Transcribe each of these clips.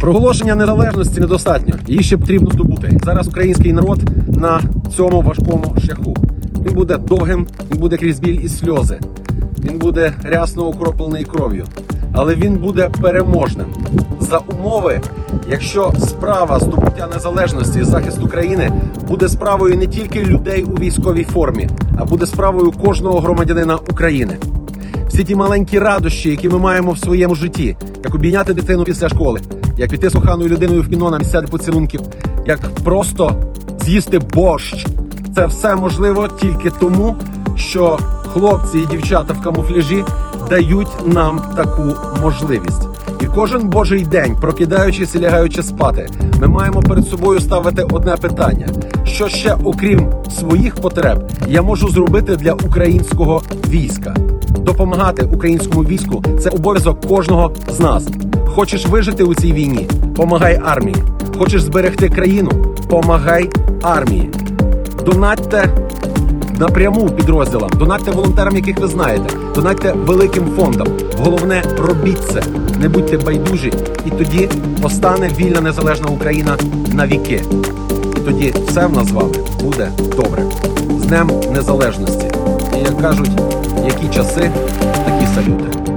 Проголошення незалежності недостатньо. Її ще потрібно здобути. Зараз український народ на цьому важкому шляху. Він буде довгим, він буде крізь біль і сльози. Він буде рясно окроплений кров'ю. Але він буде переможним за умови, якщо справа здобуття незалежності і захист України буде справою не тільки людей у військовій формі, а буде справою кожного громадянина України. Всі ті маленькі радощі, які ми маємо в своєму житті, як обійняти дитину після школи, як піти з коханою людиною в кіно на місця поцілунків, як просто з'їсти борщ. Це все можливо тільки тому, що хлопці і дівчата в камуфляжі дають нам таку можливість. І кожен божий день, прокидаючись і лягаючи спати, ми маємо перед собою ставити одне питання: що ще, окрім своїх потреб, я можу зробити для українського війська? Допомагати українському війську це обов'язок кожного з нас. Хочеш вижити у цій війні? Помагай армії. Хочеш зберегти країну? Помагай армії. Донатьте напряму підрозділам, донатьте волонтерам, яких ви знаєте, донатьте великим фондам. Головне, робіть це, не будьте байдужі, і тоді постане вільна незалежна Україна на віки. І тоді все в нас з вами буде добре. З Днем Незалежності. І як кажуть, які часи, такі салюти.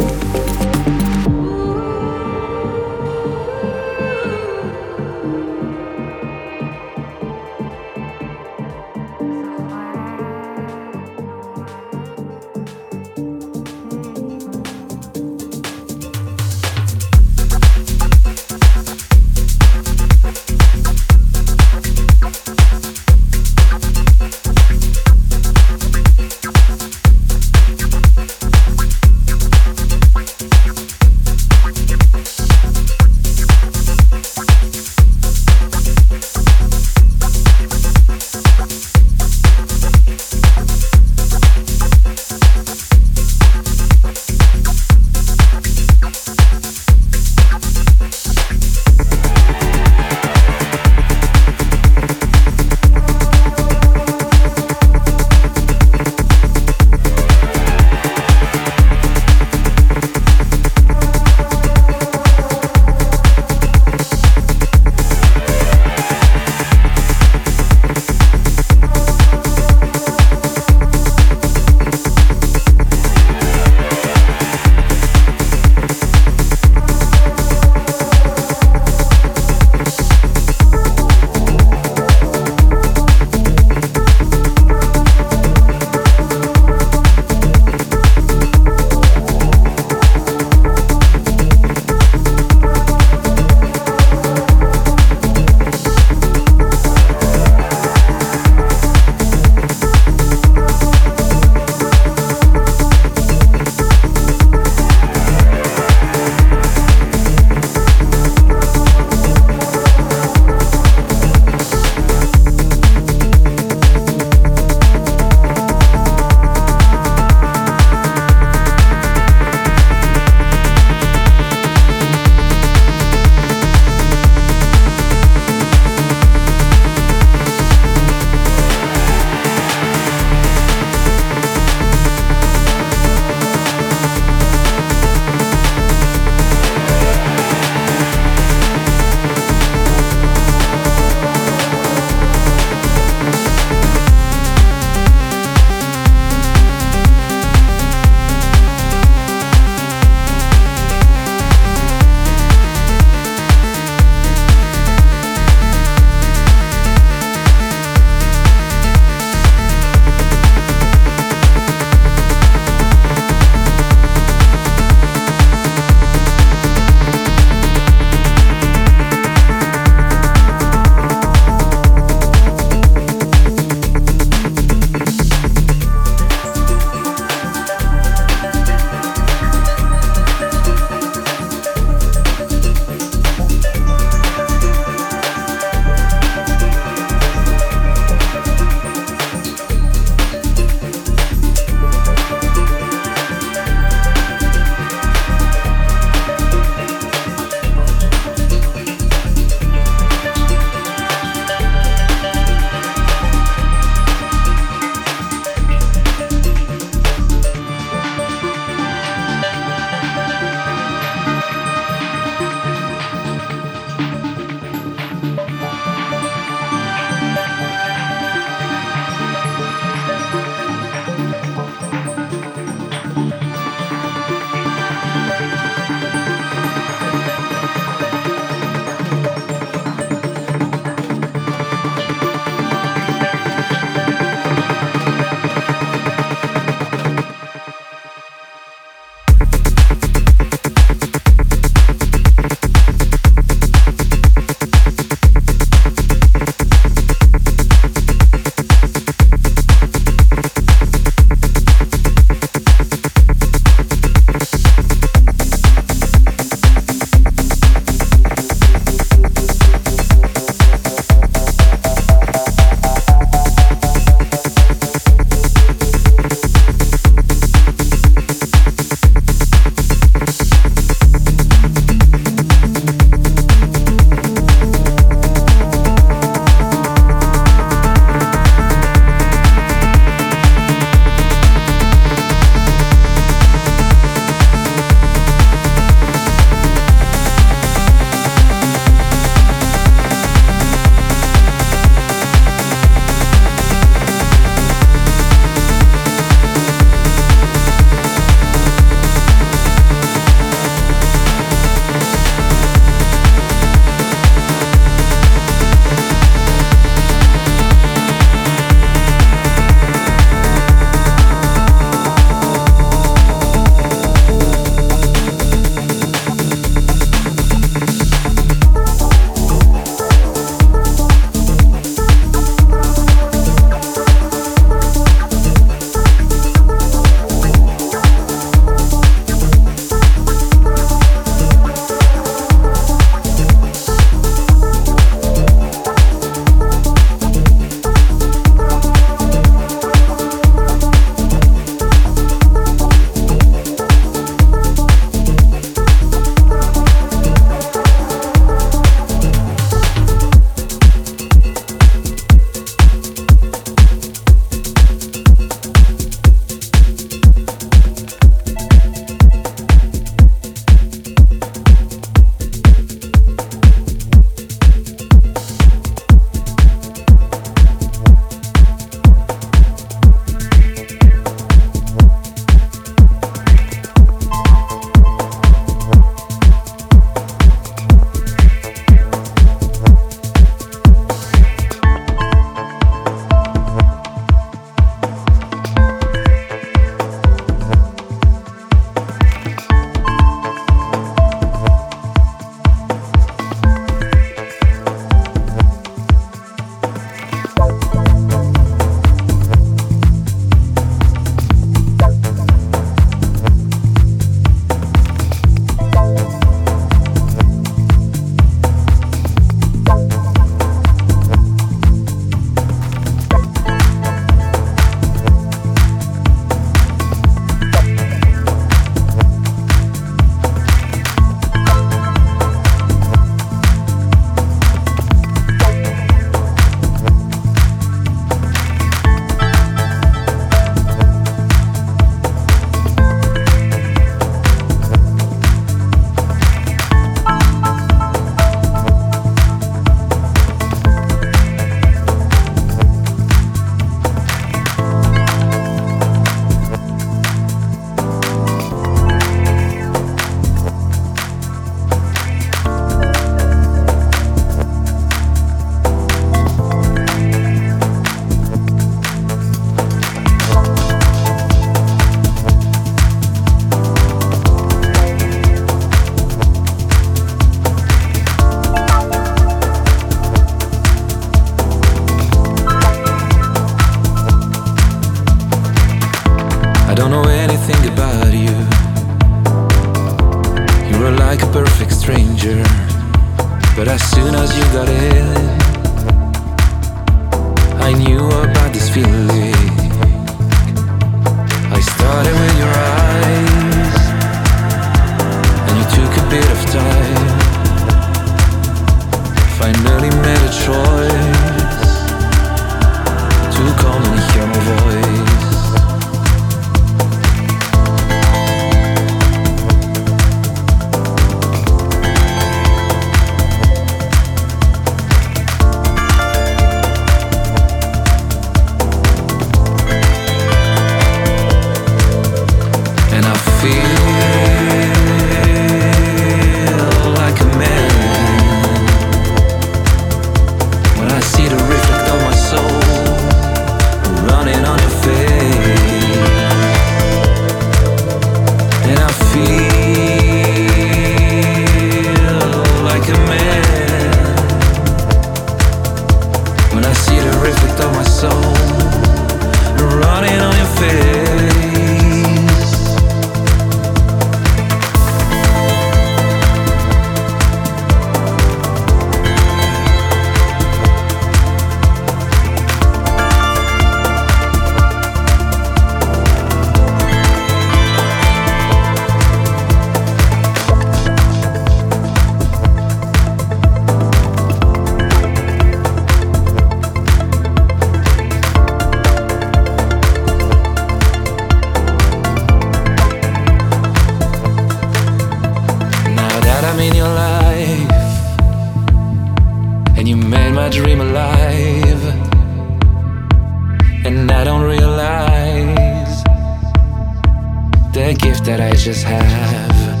Just have.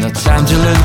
No time to look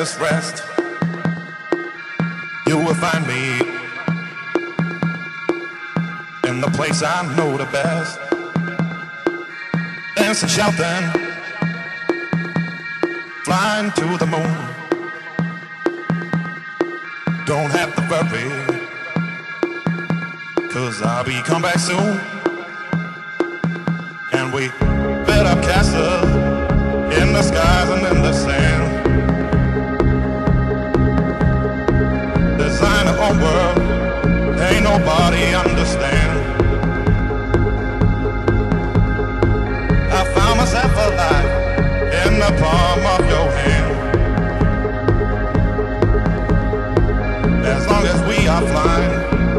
its rest, you will find me in the place I know the best. Dancing, shouting, flying to the moon. Don't have to worry, cause I'll be come back soon. And we build up castles in the skies and the nobody understand. I found myself alive in the palm of your hand. As long as we are flying,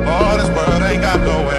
all this world ain't got no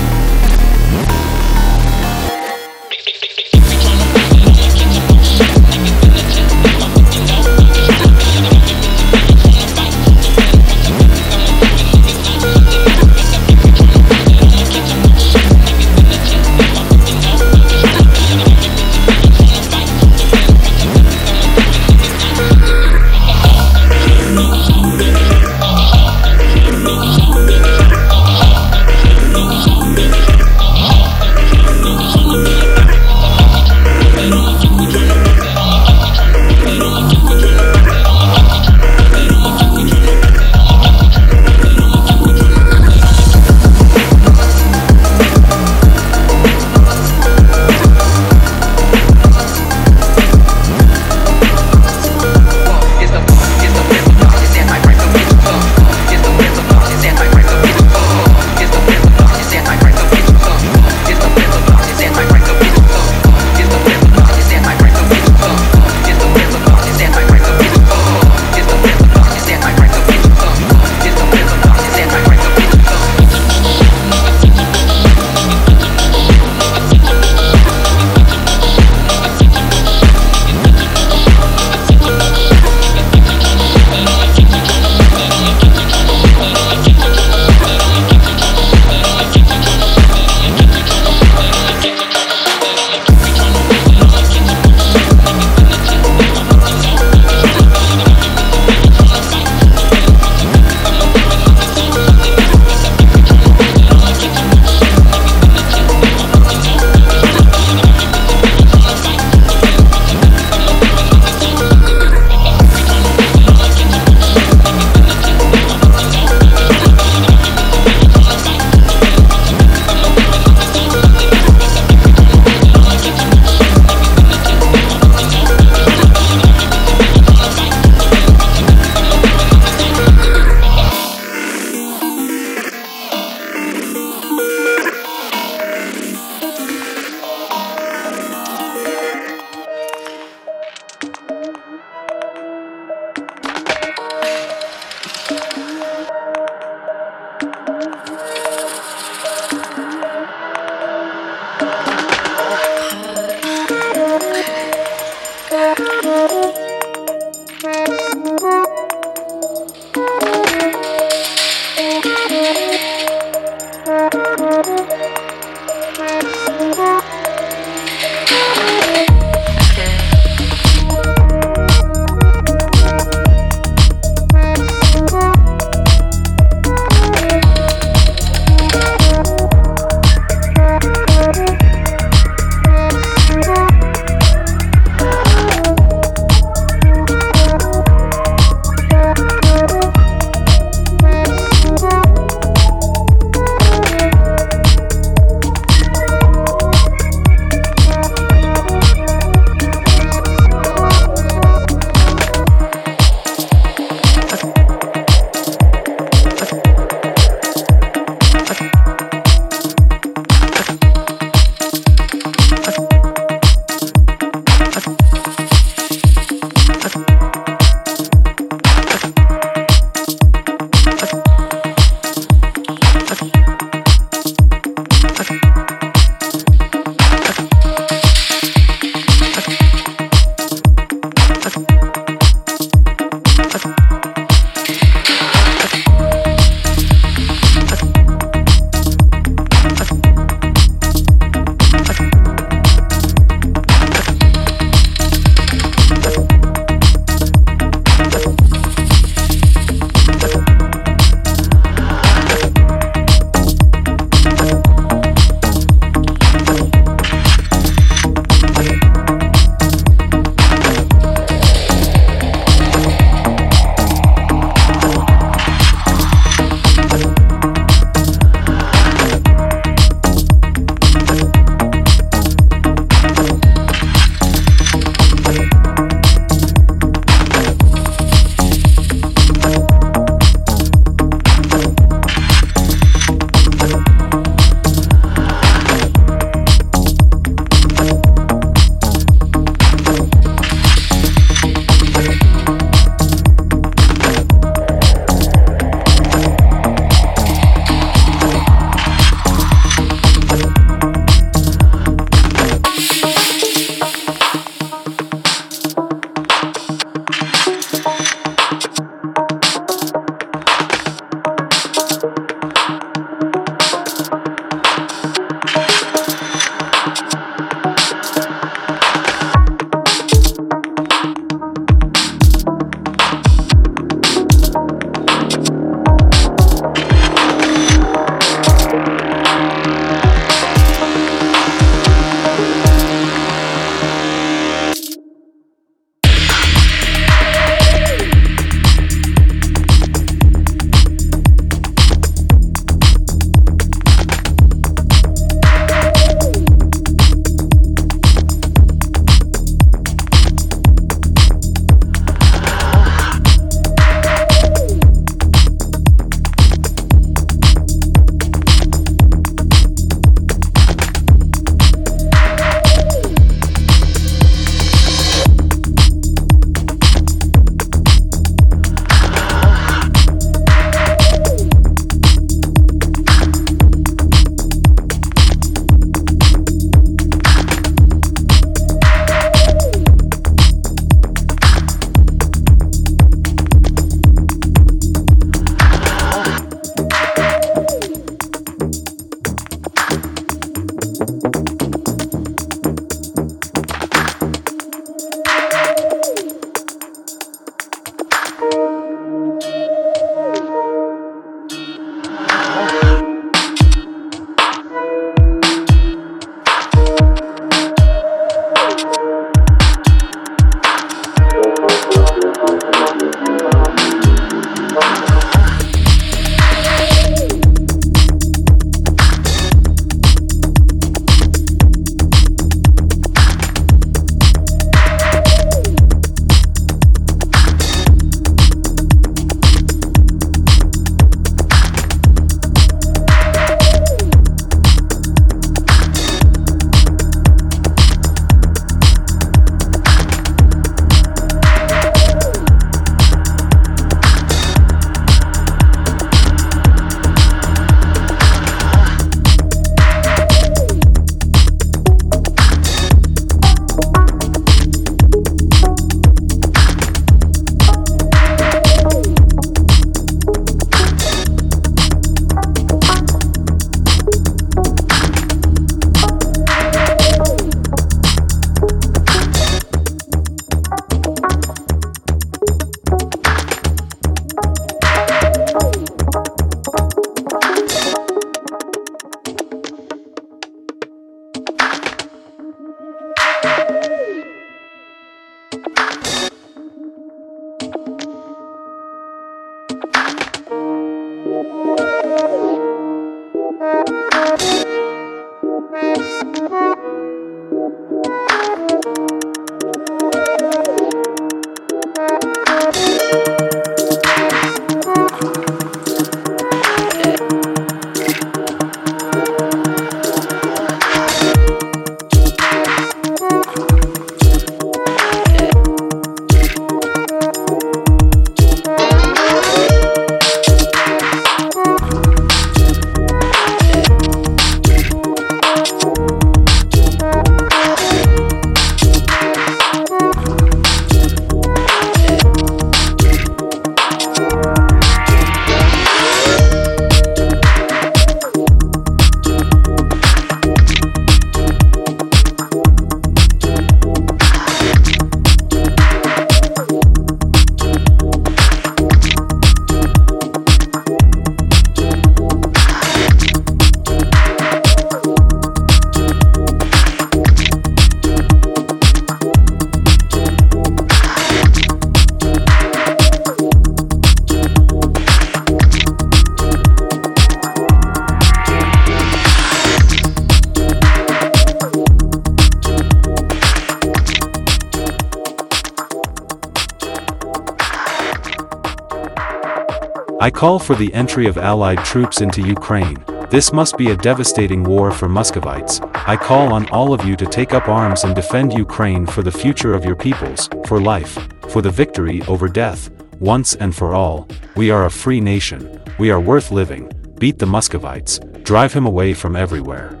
call for the entry of Allied troops into Ukraine. This must be a devastating war for Muscovites. I call on all of you to take up arms and defend Ukraine for the future of your peoples, for life, for the victory over death, once and for all. We are a free nation. We are worth living. Beat the Muscovites. Drive him away from everywhere.